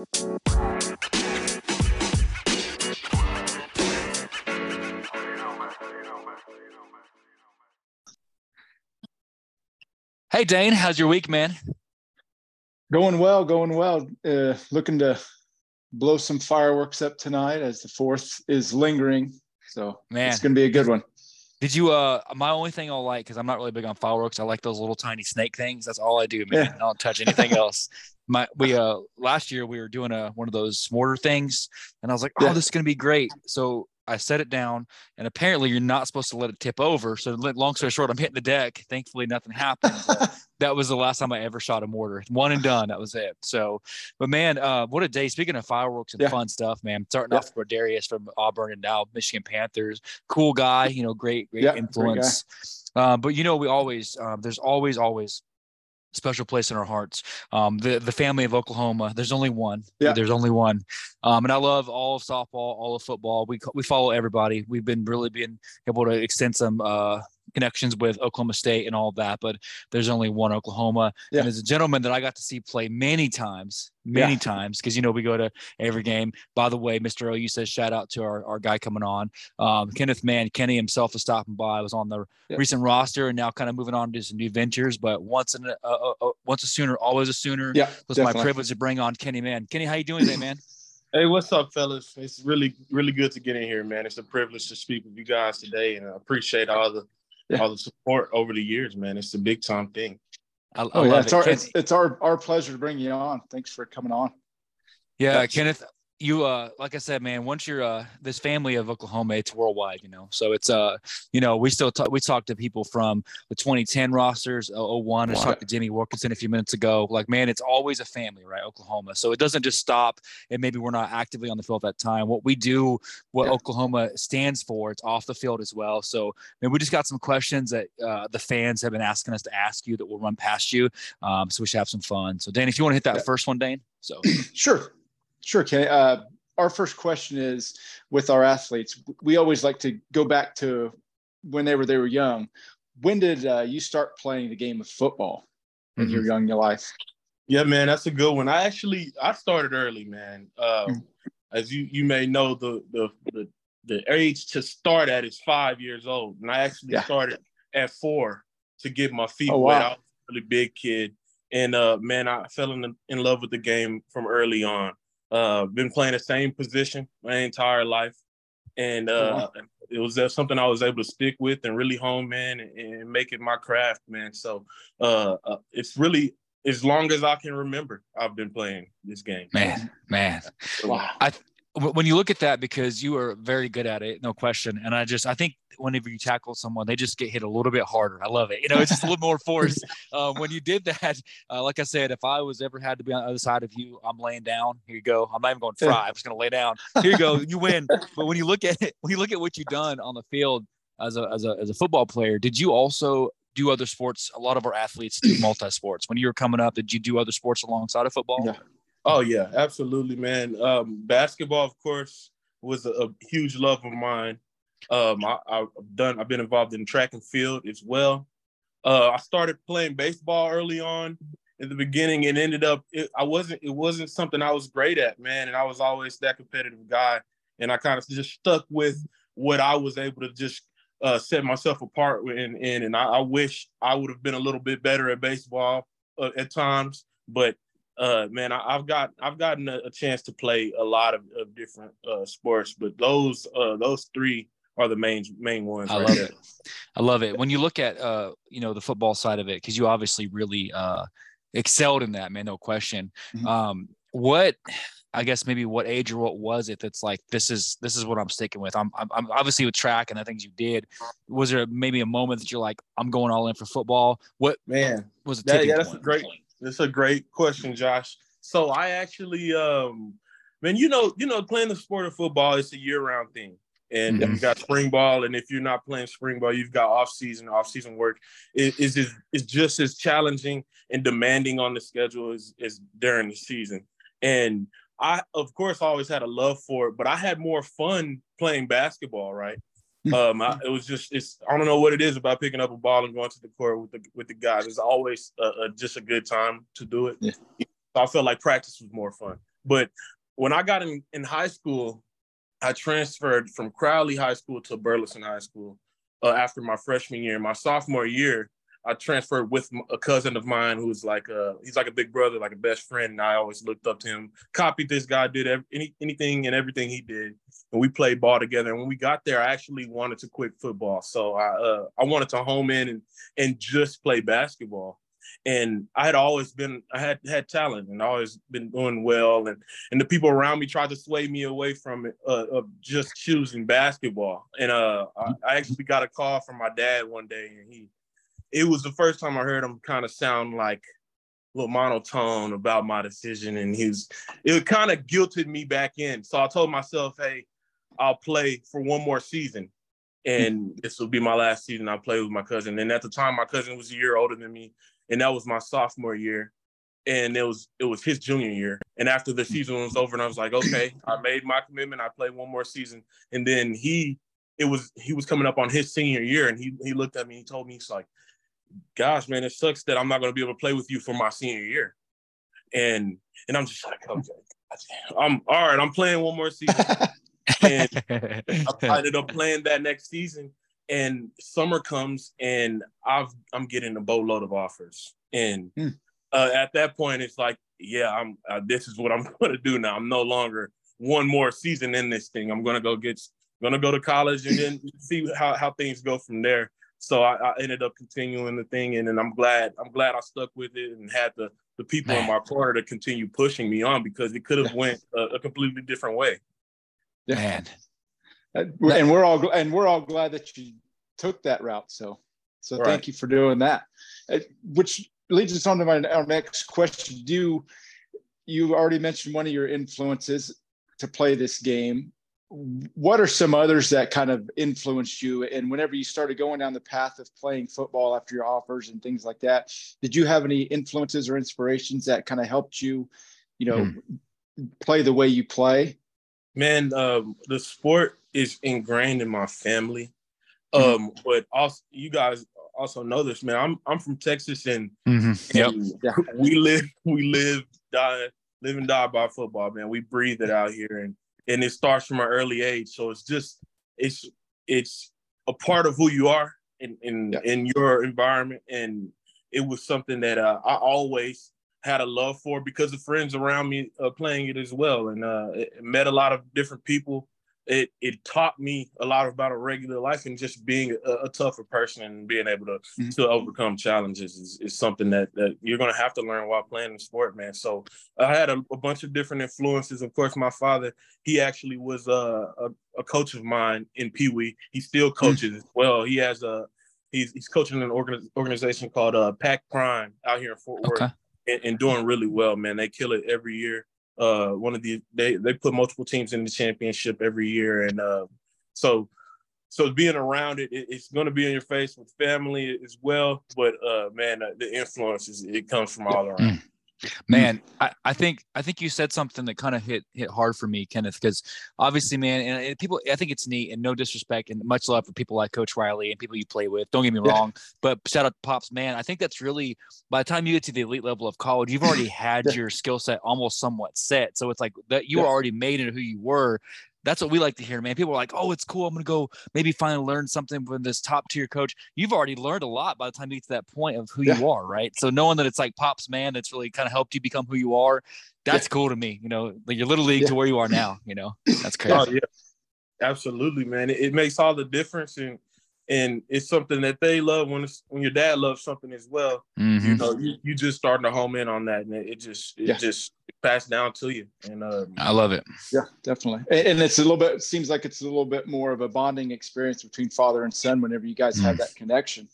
Hey Dane, how's your week, man? Going well, going well. Uh, looking to blow some fireworks up tonight as the fourth is lingering. So man, it's gonna be a good one. Did you? Uh, my only thing I'll like because I'm not really big on fireworks. I like those little tiny snake things. That's all I do, man. Yeah. I don't touch anything else. My we uh last year we were doing a one of those mortar things, and I was like, oh, yeah. this is gonna be great. So I set it down, and apparently you're not supposed to let it tip over. So long story short, I'm hitting the deck. Thankfully, nothing happened. that was the last time I ever shot a mortar. One and done. That was it. So, but man, uh, what a day! Speaking of fireworks and yeah. fun stuff, man. Starting yeah. off with Darius from Auburn and now Michigan Panthers. Cool guy. You know, great, great yeah, influence. Great uh, but you know, we always um, there's always always special place in our hearts. Um, the the family of Oklahoma. There's only one. Yeah. There's only one. Um, and I love all of softball, all of football. We we follow everybody. We've been really being able to extend some uh, connections with Oklahoma State and all of that, but there's only one Oklahoma. Yeah. And as a gentleman that I got to see play many times, many yeah. times, because you know we go to every game. By the way, Mr. OU says shout out to our, our guy coming on, um, Kenneth Mann. Kenny himself is stopping by. I was on the yeah. recent roster and now kind of moving on to some new ventures. But once an, uh, uh, uh, once a Sooner, always a Sooner. Yeah, it was definitely. my privilege to bring on Kenny Mann. Kenny, how you doing today, man? Hey, what's up, fellas? It's really, really good to get in here, man. It's a privilege to speak with you guys today, and I appreciate all the yeah. all the support over the years, man. It's a big time thing. I, I oh yeah, it's it. our it's, it's, our our pleasure to bring you on. Thanks for coming on. Yeah, Kenneth, you uh like i said man once you're uh this family of oklahoma it's worldwide you know? So it's uh you know we still talk we talked to people from the 2010 rosters 01 i talked to jimmy wilkinson a few minutes ago. Like man it's always a family right? Oklahoma. So it doesn't just stop and maybe we're not actively on the field at that time. What we do what yeah. oklahoma stands for it's off the field as well. So man we just got some questions that uh, the fans have been asking us to ask you that we'll run past you. Um so we should have some fun. So dane if you want to hit that yeah. first one dane? So sure Sure, Kenny. Uh, our first question is with our athletes. We always like to go back to whenever they were young. When did uh, you start playing the game of football in mm-hmm. your young life? Yeah, man, that's a good one. I actually I started early, man. Uh, mm-hmm. As you you may know, the, the the the age to start at is five years old, and I actually yeah. started at four to get my feet oh, wet. Wow. I was a really big kid, and uh, man, I fell in in love with the game from early on. Uh, been playing the same position my entire life, and uh, oh, it was something I was able to stick with and really home in and, and make it my craft, man. So uh, uh, it's really as long as I can remember, I've been playing this game. Man, man, wow. I when you look at that because you are very good at it, no question. And I just I think whenever you tackle someone, they just get hit a little bit harder. I love it. You know, it's just a little more force. Um, when you did that, uh, like I said, if I was ever had to be on the other side of you, I'm laying down. Here you go. I'm not even going to fry. I'm just going to lay down. Here you go. You win. But when you look at it, when you look at what you've done on the field as a as a as a football player, did you also do other sports? A lot of our athletes do multi sports. When you were coming up, did you do other sports alongside of football? Yeah. Oh yeah, absolutely, man. Um, basketball, of course, was a, a huge love of mine. Um, I, have done. I've been involved in track and field as well. Uh, I started playing baseball early on in the beginning, and ended up. It, I wasn't. It wasn't something I was great at, man. And I was always that competitive guy, and I kind of just stuck with what I was able to just uh, set myself apart in. in and I, I wish I would have been a little bit better at baseball uh, at times, but uh, man, I, have got I've gotten a, a, chance to play a lot of, of different uh, sports, but those uh, those three are the main main ones. I right love there. it. I love it. When you look at uh, you know the football side of it, because you obviously really uh, excelled in that, man, no question. Mm-hmm. Um, what I guess maybe what age or what was it that's like this is this is what I'm sticking with. I'm I'm, I'm obviously with track and the things you did. Was there maybe a moment that you're like I'm going all in for football? What man was it? That, yeah, that's point? a great that's a great question, Josh. So I actually, um, man, you know, you know, playing the sport of football is a year-round thing, and mm-hmm. you got spring ball, and if you're not playing spring ball, you've got off-season. Off-season work is is is just as challenging and demanding on the schedule as, as during the season. And I, of course, always had a love for it, but I had more fun playing basketball, right? Um, I, it was just it's I don't know what it is about picking up a ball and going to the court with the with the guys. It's always just a good time to do it. Yeah. So I felt like practice was more fun. But when I got in, in high school, I transferred from Crowley High School to Burleson High School uh, after my freshman year. My sophomore year, I transferred with a cousin of mine who's like a he's like a big brother, like a best friend. And I always looked up to him. Copied this guy, did any, anything and everything he did, and we played ball together. And when we got there, I actually wanted to quit football, so I uh, I wanted to home in and and just play basketball. And I had always been I had had talent and always been doing well, and and the people around me tried to sway me away from it uh, of just choosing basketball. And uh, I, I actually got a call from my dad one day, and he it was the first time I heard him kind of sound like a little monotone about my decision. And he was, it kind of guilted me back in. So I told myself, hey, I'll play for one more season. And this will be my last season I play with my cousin. And at the time, my cousin was a year older than me. And that was my sophomore year. And it was it was his junior year. And after the season was over, and I was like, okay, I made my commitment. I played one more season. And then he it was he was coming up on his senior year and he he looked at me, he told me, he's like, gosh, man, it sucks that I'm not going to be able to play with you for my senior year. And and I'm just like, okay, I'm all right. I'm playing one more season, and I ended up playing that next season. And summer comes, and I've I'm getting a boatload of offers, and hmm. uh, at that point, it's like, yeah, I'm. Uh, this is what I'm going to do now. I'm no longer one more season in this thing. I'm going to go get, going to go to college, and then see how how things go from there so I, I, ended up continuing the thing and, and I'm glad I'm glad I stuck with it and had the the people Man. in my corner to continue pushing me on because it could have went a, a, completely different way. Man. And we're all and we're all glad that you took that route. So so right. thank you for doing that. Uh, which leads us on to my our next question. Do you already mentioned one of your influences to play this game what are some others that kind of influenced you and whenever you started going down the path of playing football after your offers and things like that did you have any influences or inspirations that kind of helped you you know mm. play the way you play man um, the sport is ingrained in my family um, but also you guys also know this man i'm, I'm from texas and, mm-hmm. and yeah. we live we live die live and die by football man we breathe it out here and and it starts from an early age. So it's just it's it's a part of who you are in in, yeah. in your environment, and it was something that uh, I always had a love for because of friends around me uh, playing it as well, and uh, met a lot of different people it it taught me a lot about a regular life and just being a, a tougher person and being able to mm-hmm. to overcome challenges is, is something that that you're gonna have to learn while playing the sport, man. So I had a, a bunch of different influences. Of course, my father he actually was a, a, a coach of mine in Pee Wee. He still mm-hmm. coaches mm-hmm. as well. He has a he's he's coaching an organization called uh, Pack Prime out here in Fort Worth. Okay. And, and doing really well, man. They kill it every year uh, one of the they they put multiple teams in the championship every year, and uh, so so being around it, it it's going to be in your face with family as well. But uh, man, uh, the influence is it comes from all around. Mm. Man, I, I think I think you said something that kind of hit hit hard for me, Kenneth, because obviously, man, and, and, people, I think it's neat, and no disrespect, and much love for people like Coach Riley and people you play with. Don't get me wrong, but shout out to Pops, man. I think that's really by the time you get to the elite level of college, you've already had your skill set almost somewhat set. So it's like that you were already made into who you were, that's what we like to hear, man. People are like, oh, it's cool. I'm going to go maybe finally learn something from this top tier coach. You've already learned a lot by the time you get to that point of who yeah. you are, right? So knowing that it's like Pops, man, that's really kind of helped you become who you are. That's yeah. cool to me. You know, like your little league yeah. to where you are now, you know, that's oh, crazy. Oh, yeah. Absolutely, man. It, it makes all the difference. And, and it's something that they love when it's, when your dad loves something as well. Mm-hmm. You know, you, you just starting to home in on that, and it, it just it yeah. just passed down to you. And uh, I love it. Yeah, definitely. And, and, it's a little bit. Seems like it's a little bit more of a bonding experience between father and son whenever you guys mm. have that connection.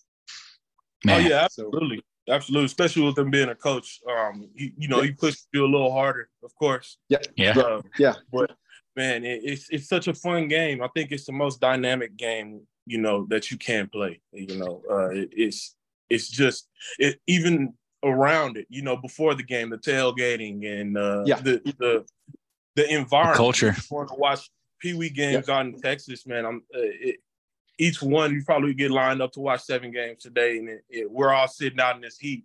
Man. Oh yeah, absolutely, so, absolutely. Especially with them being a coach. Um, he, you know, yeah. he pushed you a little harder, of course. Yeah, yeah, yeah. But man, it, it's it's such a fun game. I think it's the most dynamic game you know that you can play. You know, uh, it, it's it's just it even around it. You know, before the game, the tailgating and uh, yeah. the the the environment, the culture. Want to watch Pee Wee games yeah. out in Texas, man. I'm uh, it, each one you probably get lined up to watch seven games today, and it, it, we're all sitting out in this heat.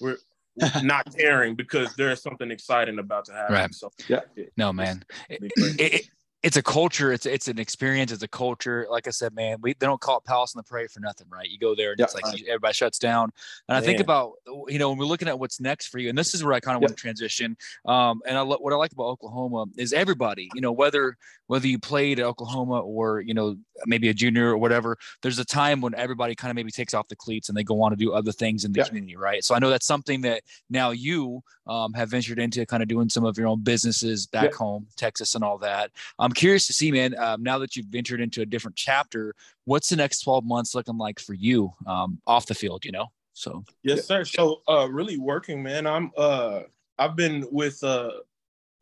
We're not caring because there's something exciting about to happen. Right. So Yeah. No, man. It, it, it's a culture. It's it's an experience. It's a culture. Like I said, man, we they don't call it Palace on the Prairie for nothing, right? You go there and Yeah. it's like you, everybody shuts down. And I think about you know when we're looking at what's next for you, and this is where I kind of want to transition. Um, and I lo- what I like about Oklahoma is everybody. You know whether whether you played at Oklahoma or you know maybe a junior or whatever. There's a time when everybody kind of maybe takes off the cleats and they go on to do other things in the community, right? So I know that's something that now you um, have ventured into, kind of doing some of your own businesses back home, Texas, and all that. I'm curious to see, man, um, now that you've ventured into a different chapter, what's the next 12 months looking like for you um, off the field, you know? So, Yes, sir. So uh really working, man. I'm uh I've been with uh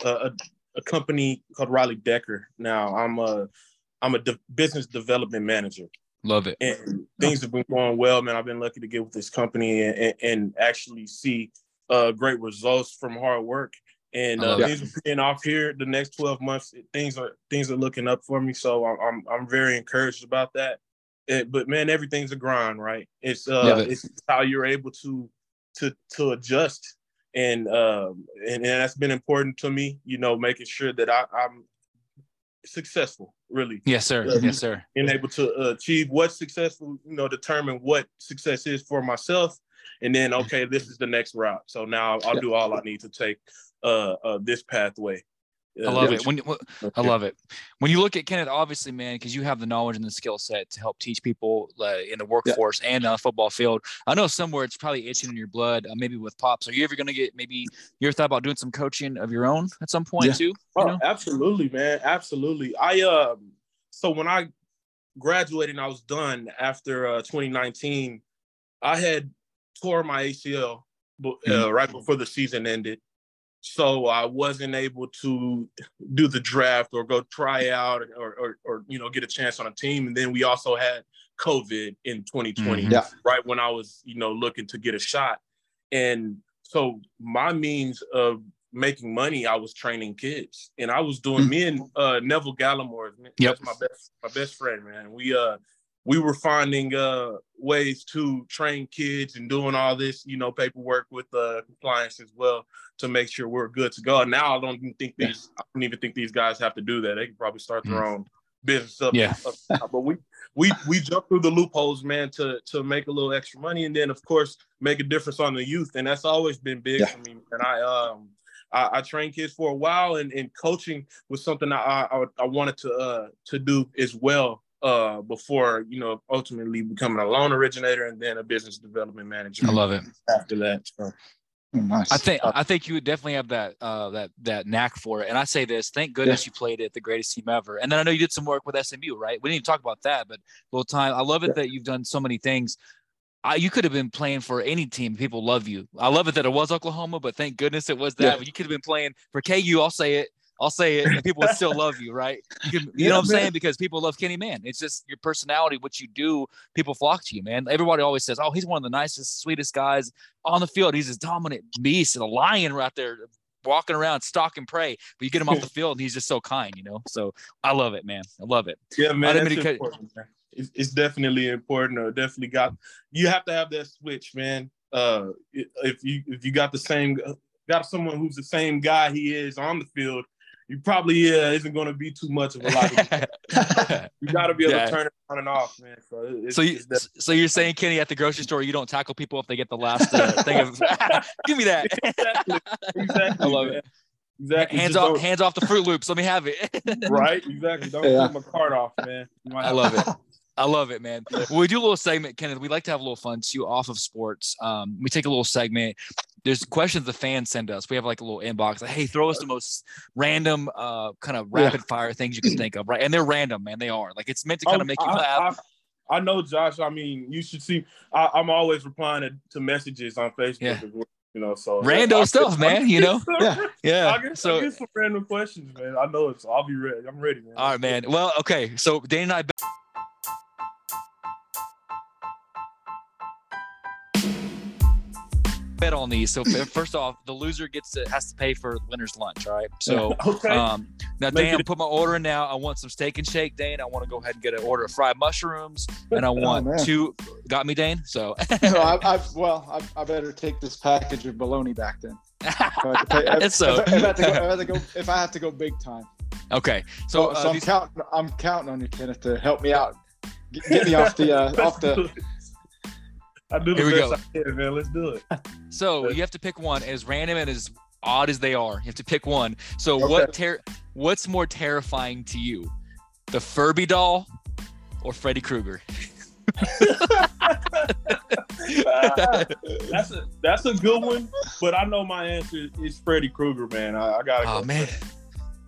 a, a, a company called Riley Decker. Now I'm a I'm a de- business development manager. love it. and things have been going well, man. I've been lucky to get with this company and, and, and actually see uh, great results from hard work. And uh, things are paying off here. The next twelve months, things are things are looking up for me. So I'm I'm, I'm very encouraged about that. It, but man, everything's a grind, right? It's uh, it. it's how you're able to to to adjust, and um, and, and that's been important to me. You know, making sure that I, I'm successful, really Yes, sir. Yeah. Yes, sir. being able to uh, achieve what's successful, you know, determine what success is for myself, and then okay, this is the next route. So now I'll Yeah. do all I need to take uh, uh this pathway. I love it. When, when- I love it. When you look at Kenneth, obviously, man, because you have the knowledge and the skill set to help teach people uh, in the workforce and on the football field. I know somewhere it's probably itching in your blood, uh, maybe with pops. Are you ever going to get maybe you ever thought about doing some coaching of your own at some point Yeah. too? You Oh, know? absolutely, man. Absolutely. I um so when I graduated and I was done after uh 2019, I had tore my ACL bu- uh, right before the season ended. So I wasn't able to do the draft or go try out or, or, or you know get a chance on a team. And then we also had COVID in 2020, Mhm. Yeah. right when I was you know looking to get a shot. And so my means of making money, I was training kids, and I was doing Mm. me and uh, Neville Gallimore. Yep. That's my best my best friend, man. We uh we were finding uh ways to train kids and doing all this, you know, paperwork with uh compliance as well to make sure we're good to go. Now I don't even think Yeah. these I don't even think these guys have to do that. They can probably start their own business up. Yeah. up. But we we we jump through the loopholes, man, to to make a little extra money and then of course make a difference on the youth. And that's always been big Yeah. for me. And I um I, I trained kids for a while and, and coaching was something I, I I wanted to uh to do as well uh before you know ultimately becoming a loan originator and then a business development manager I love it. after that. So Oh, nice. I think I think you would definitely have that uh, that that knack for it. And I say this, thank goodness you played at the greatest team ever. And then I know you did some work with SMU, right? We didn't even talk about that, but a little time. I love it Yeah. that you've done so many things. I, you could have been playing for any team. People love you. I love it that it was Oklahoma, but thank goodness it was that. Yeah. You could have been playing for KU. I'll say it. I'll say it, and people would still love you, right? You, you Yeah, know what I'm man. saying? Because people love Kenny Mann. It's just your personality, what you do. People flock to you, man. Everybody always says, "Oh, he's one of the nicest, sweetest guys on the field. He's a dominant beast and a lion right there, walking around, stalk and prey." But you get him off the field, and he's just so kind, you know. So I love it, man. I love it. yeah, man, that's important. man. It's, it's definitely important. Or definitely got you have to have that switch, man. Uh, if you if you got the same got someone who's the same guy he is on the field, you probably uh, isn't going to be too much of a lot. You got to be able Yeah. to turn it on and off, man. So it's, so you, it's so you're saying Kenny at the grocery store, you don't tackle people if they get the last uh, thing of give me that. exactly, exactly. I love man. it. Exactly. hands Just off, don't- hands off the Fruit Loops. Let me have it. Right, exactly. Don't Yeah. put my card off, man. You might I have- love it. I love it, man. When we do a little segment, Kenneth, we like to have a little fun too off of sports. Um, we take a little segment. There's questions the fans send us. We have like a little inbox, like, hey, throw us the most random, uh, kind of rapid fire things you can think of, right? And they're random, man. They are like it's meant to kind Oh, of make you laugh. I, I know, Josh. I mean, you should see. I, I'm always replying to, to messages on Facebook. Yeah. You know, so random I'll stuff, get- man, you know? Yeah. Yeah. I'll get, So I'll get some random questions, man. I know it's. so I'll be ready. I'm ready, man. All right, man. Well, okay. So Dane and I. bet on these. So first off, the loser gets to has to pay for the winner's lunch. All right. So okay. um, now, Make Dan, put my order in now. I want some steak and shake, Dane. I want to go ahead and get an order of fried mushrooms, and I want man. two. Got me, Dane. So No, I, I, well, I, I better take this package of bologna back then. If I have to pay- if- So- if, I have to go, if I have to go, if I have to go big time. okay. So, So, uh, so I'm these- counting. I'm counting on you, Kenneth, to help me out. Get, get me off the uh, off the. I do the Here we best I can, man. Let's do it. So you have to pick one as random and as odd as they are. You have to pick one. So Okay. what ter- what's more terrifying to you? The Furby doll or Freddy Krueger? that's a that's a good one, but I know my answer is Freddy Krueger, man. I, I gotta Oh go. man.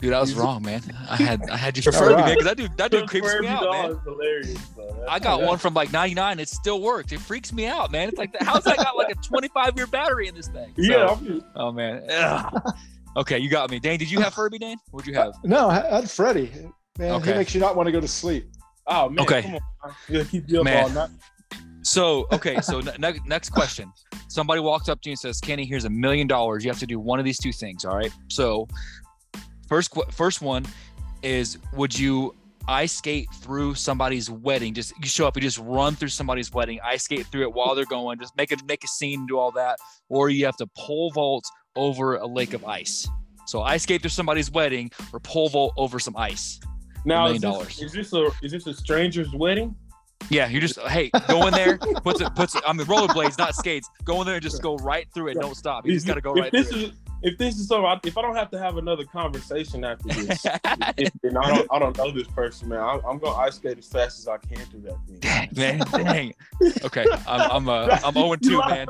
Dude, I was wrong, man. I had I had you for All Furby, right. man, because that dude that dude creeps me out, man. hilarious, I got one from like 99. It still worked. It freaks me out, man. It's like, how's that got like a 25 year battery in this thing? So- Yeah, just, oh man. Ugh. Okay, you got me. Dane, did you have Furby, Dane? What'd you uh, have? No, I had Freddy. Man, Okay. he makes you not want to go to sleep. oh man, Okay. come on. keep you up Man. all night. So, okay, so ne- ne- next question. Somebody walks up to you and says, "Kenny, here's a million dollars. You have to do one of these two things." All right. So, first, first one is, would you ice skate through somebody's wedding? Just you show up, you just run through somebody's wedding, ice skate through it while they're going, just make it make a scene, do all that, or you have to pole vault over a lake of ice. So, ice skate through somebody's wedding, or pole vault over some ice. Now, is this, is this a is this a stranger's wedding? Yeah, you just hey, go in there, puts it, puts it. I mean, rollerblades, not skates. Go in there and just go right through it. Don't stop. You just gotta go if right this through is if this is so, I- if I don't have to have another conversation after this, if, and I don't I don't know this person, man. I'm, I'm gonna ice skate as fast as I can through that thing. dang, man, dang. Okay, I'm I'm uh, I'm 0 2, man.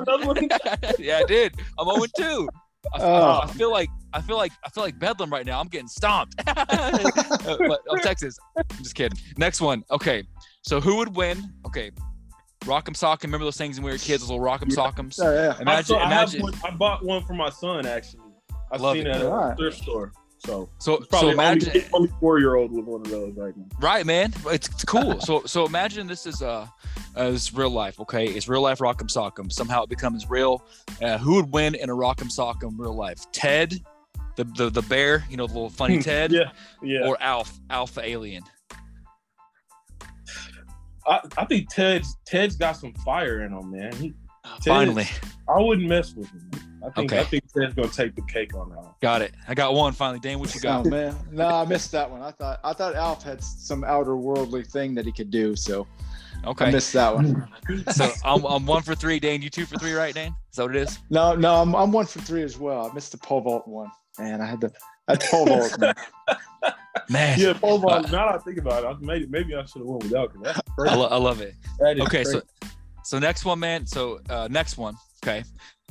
yeah, I did. I'm 0 2. I, Oh. I feel like I feel like I feel like Bedlam right now. I'm getting stomped. Uh, but of Texas. I'm just kidding. Next one. Okay, so who would win? Okay, Rock'em Sock'em. Remember those things when we were kids? Those little Rock'em Sock'ems. Yeah, yeah. Imagine, I, have imagine. one, I bought one for my son actually. I Love seen it. it at a Alright. thrift store. So So it's so imagine. only, only four year old with one of those right now. Right, man. It's, it's cool. So so imagine this is uh, uh this real life, okay? It's real life Rock'em Sock'em. Somehow it becomes real. Uh, who would win in a Rock'em Sock'em real life? Ted, the the, the bear, you know, the little funny Ted. Yeah, yeah. or Alf, Alpha Alien. I, I think Ted's Ted's got some fire in him, man. He, Ted- Finally, I wouldn't mess with him. I think Okay. I think Ted's gonna take the cake on that. one. got it. I got one finally. Dane, what you got? Oh got? man, no, I missed that one. I thought I thought Alf had some outer worldly thing that he could do, so okay, I Okay, missed that one. so I'm, I'm one for three. Dane, you two for three, right? Dane, is that what it is? No, no, I'm I'm one for three as well. I missed the pole vault one, man. I had to, I pole vault. man. Man, Yeah, pole vault. now that I think about it, I maybe maybe I should have went without. 'cause That's I, lo- I love it. That is okay crazy. so so next one man so uh next one okay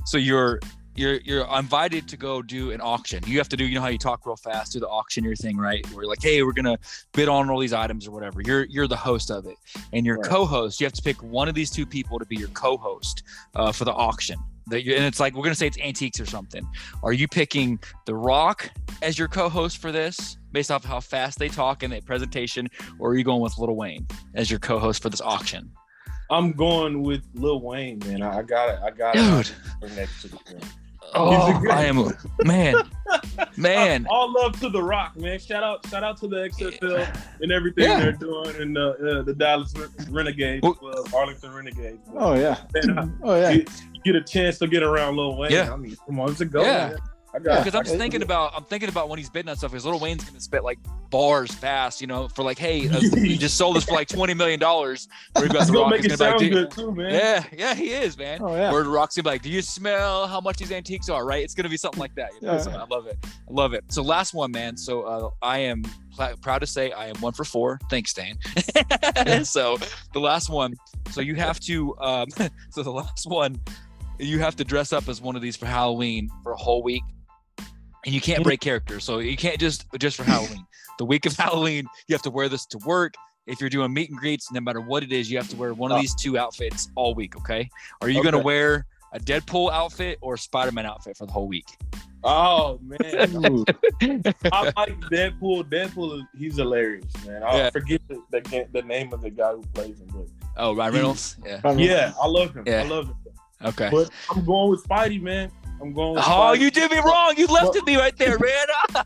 so you're you're you're invited to go do an auction you have to do you know how you talk real fast do the auctioneer thing right where you're like hey we're gonna bid on all these items or whatever you're you're the host of it and your Right. co-host you have to pick one of these two people to be your co-host uh, for the auction that you and it's like we're gonna say it's antiques or something are you picking the rock as your co-host for this based off how fast they talk in the presentation or are you going with Lil Wayne as your co-host for this auction I'm going with Lil Wayne, man. I, got it. I got it. Dude. it. Next to the film. Oh, I am man, man. All love to the Rock, man. Shout out, shout out to the XFL and everything Yeah. they're doing, and uh, uh, the Dallas Renegades, Well- uh, Arlington Renegades. Oh yeah, Man, I- oh yeah. you, you get a chance to get around Lil Wayne. Yeah. I mean, come on, it's a go. Yeah. man. Because I'm just thinking about, I'm thinking about when he's bidding on stuff. Because Lil Wayne's gonna spit like bars fast, you know, for like, hey, uh, you just sold this for like twenty million dollars. Where you got He's the gonna make it sound like, good too, man. yeah, yeah, he is, man. Oh yeah. The rock's gonna be like, do you smell how much these antiques are? Right? It's gonna be something like that. You know? Yeah. So I love it. I love it. So last one, man. So uh, I am pl- proud to say I am one for four. Thanks, Dane. so the last one. So you have to. Um, so the last one, you have to dress up as one of these for Halloween for a whole week, and you can't break character. So you can't just just for Halloween. The week of Halloween, you have to wear this to work. If you're doing meet and greets, no matter what it is, you have to wear one of these two outfits all week. Okay? Are you gonna wear a Deadpool outfit or a Spider-Man outfit for the whole week? Oh man, I like Deadpool. Deadpool, he's hilarious, man. I Yeah. forget the, the the name of the guy who plays him, but Oh, Ryan Reynolds. Yeah. Yeah, I love him. Yeah. I love him. Okay. But I'm going with Spidey, man. I'm going. With Oh, Spidey. you did me wrong. You left it me right there, man.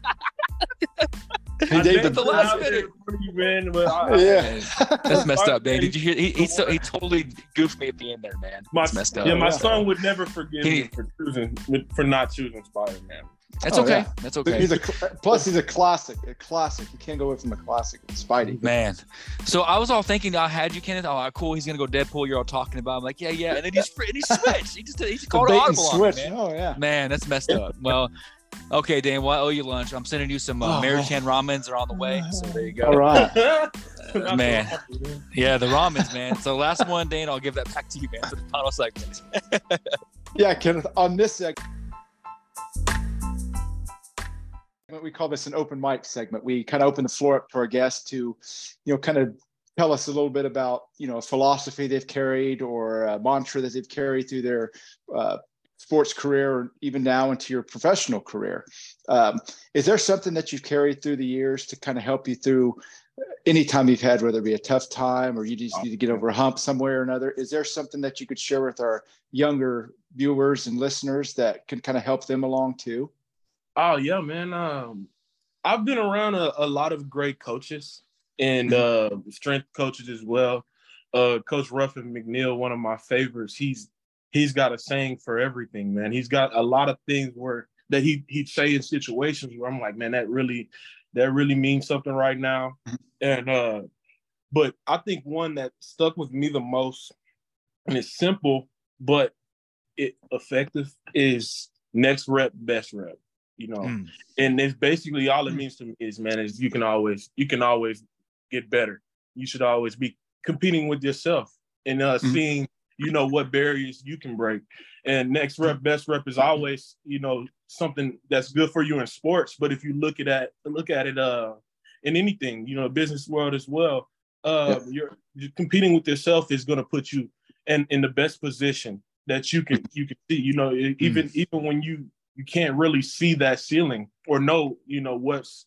He I did danced the last minute. for man. I, I- yeah. That's messed up, man. Did you hear? He he, so, he totally goofed me at the end there, man. my, That's messed up. yeah, my Yeah. son would never forgive He- me for choosing for not choosing Spider Man. That's Oh, okay. yeah. That's okay. He's a plus he's a classic. A classic. You can't go away from a classic. Spidey. Man, so I was all thinking I had you, Kenneth. Oh, cool. He's gonna go Deadpool. You're all talking about. I'm like, yeah, yeah. And then he's and he switched. He just he just The called bait an audible on me, switch. man. Oh yeah. Man, that's messed up. Well, okay, Dan. Well, I owe you lunch. I'm sending you some uh, Oh. Maruchan ramens are on the way. So there you go. All right. Man. Yeah, the ramens, man. So last one, Dan. I'll give that back to you, man, for the final segment. Yeah, Kenneth. On this segment, we call this an open mic segment. We kind of open the floor up to our guests to, you know, kind of tell us a little bit about, you know, a philosophy they've carried or a mantra that they've carried through their uh, sports career or even now into your professional career. Um, is there something that you've carried through the years to kind of help you through any time you've had, whether it be a tough time or you just need to get over a hump somewhere or another? Is there something that you could share with our younger viewers and listeners that can kind of help them along too? Oh yeah, man. Um, I've been around a, a lot of great coaches and uh, strength coaches as well. Uh, Coach Ruffin McNeill, one of my favorites. He's he's got a saying for everything, man. He's got a lot of things where that he he'd say in situations where I'm like, man, that really that really means something right now. And uh, but I think one that stuck with me the most, and it's simple but it effective, is next rep, best rep. You know, Mm. and it's basically all it Hmm. means to me is man is you can always you can always get better you should always be competing with yourself and uh Mhm. seeing you know what barriers you can break and next rep best rep is always you know something that's good for you in sports but if you look at that look at it uh in anything you know business world as well uh you're, you're competing with yourself is going to put you in in the best position that you can you can see you know e- even even when you you can't really see that ceiling or know you know what's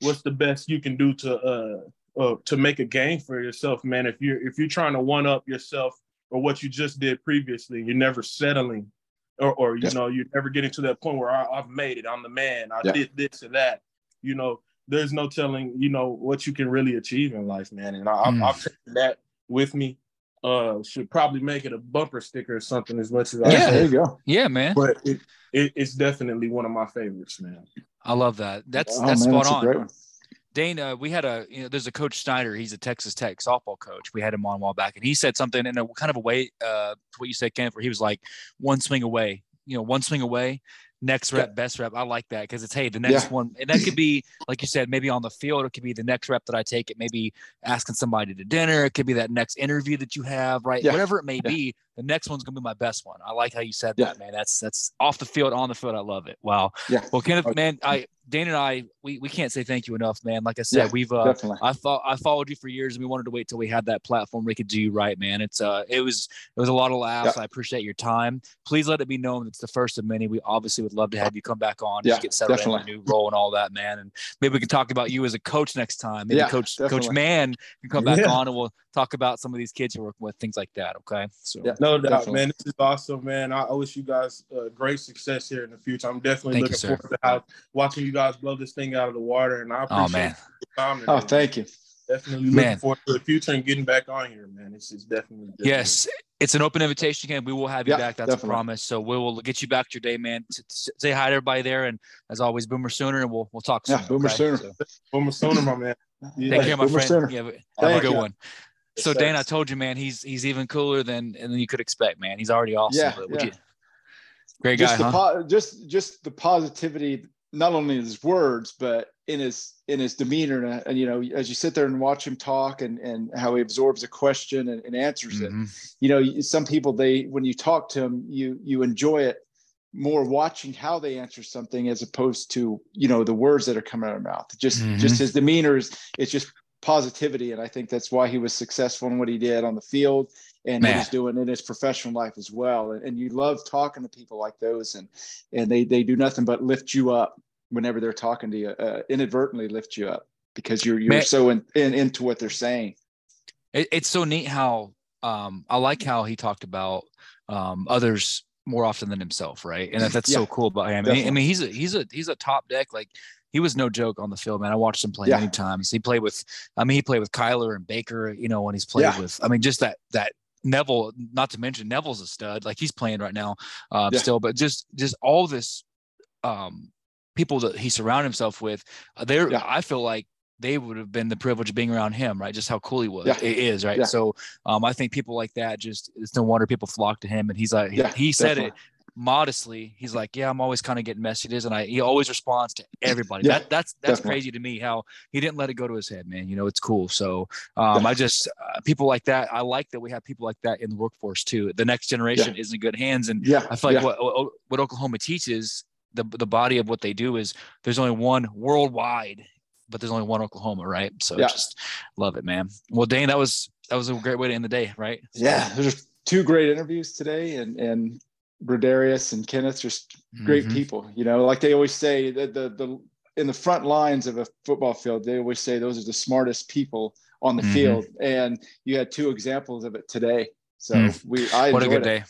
what's the best you can do to uh, uh to make a game for yourself man if you're if you're trying to one up yourself or what you just did previously you're never settling or or you Yeah. know you're never getting to that point where I, i've made it i'm the man i Yeah. did this or that you know there's no telling you know what you can really achieve in life man and I, Mm. I've taken that with me uh should probably make it a bumper sticker or something as much as I Yeah. there you go. Yeah, man. but it, it, it's definitely one of my favorites, man. I love that. That's Oh, that's man, spot that's a on. great one. Dane, uh, we had a you know, there's a coach Snider. He's a Texas Tech softball coach. We had him on a while back, and he said something in a kind of a way, uh, what you said, Kenneth, where he was like, one swing away, you know, one swing away, next rep, best rep. I like that because it's hey, the next Yeah. one, and that could be like you said, maybe on the field. It could be the next rep that I take. It may be asking somebody to dinner. It could be that next interview that you have, right? Yeah. Whatever it may Yeah. be, the next one's gonna be my best one. I like how you said Yeah. that, man. That's that's off the field, on the field. I love it. Wow. Yeah, Well, Kenneth, Okay. man, I Dane and I, we, we can't say thank you enough, man. Like I said, Yeah, we've uh, definitely. I thought I followed you for years, and we wanted to wait till we had that platform we could do you right, man. It's uh, it was it was a lot of laughs. I appreciate your time. Please let it be known that it's the first of many. We obviously would love to have you come back on, Yeah, just get settled in definitely. your new role and all that, man. And maybe we can talk about you as a coach next time. Maybe Yeah, Coach Coach. Mann can come back Yeah. on, and we'll talk about some of these kids you're working with, things like that. Okay, so Yeah. No doubt, man. This is awesome, man. I, I wish you guys uh, great success here in the future. I'm definitely Thank looking sir. forward to how, watching you guys blow this thing out of the water. And I appreciate oh man, your time. Oh, thank you. Definitely Man. looking forward to the future and getting back on here, man. It's, it's definitely, definitely yes. It's an open invitation again. We will have you Yeah, back. That's definitely. a promise. So we will get you back to your day, man. S- s- Say hi to everybody there, and as always, Boomer Sooner, and we'll we'll talk soon. Yeah, Boomer okay? Sooner. So- Boomer Sooner, my man. Yeah. Take care, my Boomer friend. Sooner. Yeah, but- have a good you. one. So sir. Dan, I told you, man, he's he's even cooler than than you could expect, man. He's already awesome. Yeah, yeah. you- Great guy, just the huh? po- just just the positivity, not only in his words, but in his in his demeanor. And, and you know, as you sit there and watch him talk, and and how he absorbs a question and, and answers it. Mhm. You know, some people they when you talk to him, you you enjoy it more watching how they answer something as opposed to you know the words that are coming out of their mouth. Just Mhm. just his demeanor is it's just positivity, and I think that's why he was successful in what he did on the field and he's doing in his professional life as well. And, and you love talking to people like those, and and they they do nothing but lift you up whenever they're talking to you, uh, inadvertently lift you up because you're you're Man. so in, in into what they're saying. It, it's so neat how um, I like how he talked about um, others more often than himself, right? And that, that's yeah, so cool about him. I mean, he's a he's a he's a top deck. Like he was no joke on the field, man. I watched him play yeah. many times. He played with, I mean, he played with Kyler and Baker. You know, when he's played yeah. with, I mean, just that that Neville. Not to mention Neville's a stud. Like he's playing right now, uh, yeah. still. But just just all this, um, people that he surrounded himself with, uh, there. I feel like they would have been the privilege of being around him, right? Just how cool he was, yeah. it is, right? Yeah. So um, I think people like that just it's no wonder people flock to him. And he's like, yeah, he, he said it modestly he's like yeah i'm always kind of getting messages and i he always responds to everybody. Yeah, that that's that's definitely. crazy to me how he didn't let it go to his head man you know it's cool. So um, i just uh, people like that i like that we have people like that in the workforce too. The next generation yeah. is in good hands and yeah i feel like what what oklahoma teaches the the body of what they do is there's only one worldwide but there's only one oklahoma right? So yeah. just love it man. Well dane that was that was a great way to end the day right? Yeah there's two great interviews today and and Brodarius and Kenneth, just great mm-hmm. people. You know, like they always say that the the in the front lines of a football field, they always say those are the smartest people on the mm-hmm. field, and you had two examples of it today. So mm. we, I what a good it. day.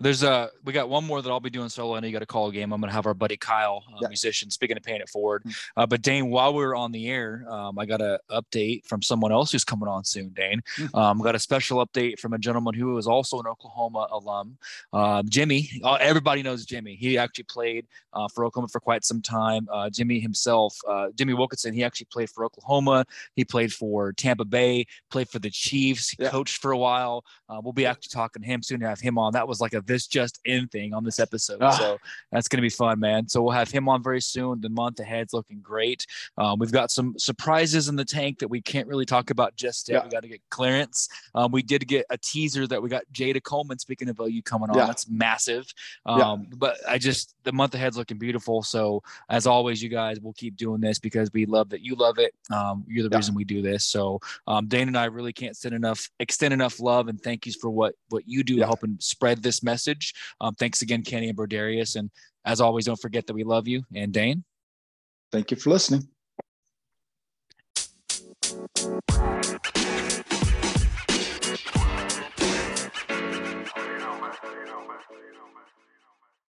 There's a we got one more that I'll be doing solo. and you got a call a game. I'm gonna have our buddy Kyle, uh, yeah. musician, speaking of paying it forward. Mm-hmm. Uh, but Dane, while we are on the air, um, I got an update from someone else who's coming on soon. Dane, mm-hmm. um, got a special update from a gentleman who is also an Oklahoma alum, uh, Jimmy. Uh, everybody knows Jimmy. He actually played uh, for Oklahoma for quite some time. Uh, Jimmy himself, Jimmy Wilkinson, he actually played for Oklahoma. He played for Tampa Bay. Played for the Chiefs. He yeah. coached for a while. we'll be actually talking to him soon. To have him on. That was like a this just in thing on this episode. Ah. So that's going to be fun, man. So we'll have him on very soon. The month ahead's looking great. Um, we've got some surprises in the tank that we can't really talk about just yet. Yeah. We got to get clearance. Um, we did get a teaser that we got Jayda Coleman, speaking of OU, coming on. Yeah. That's massive. Um, yeah. But I just, the month ahead's looking beautiful. So as always, you guys, we'll keep doing this because we love that you love it. Um, you're the reason we do this. So um, Dane and I really can't send enough, extend enough love and thank yous for what, what you do to help and spread this message. Um, thanks again, Kenny and Brodarius. And as always, don't forget that we love you. And Dane. Thank you for listening.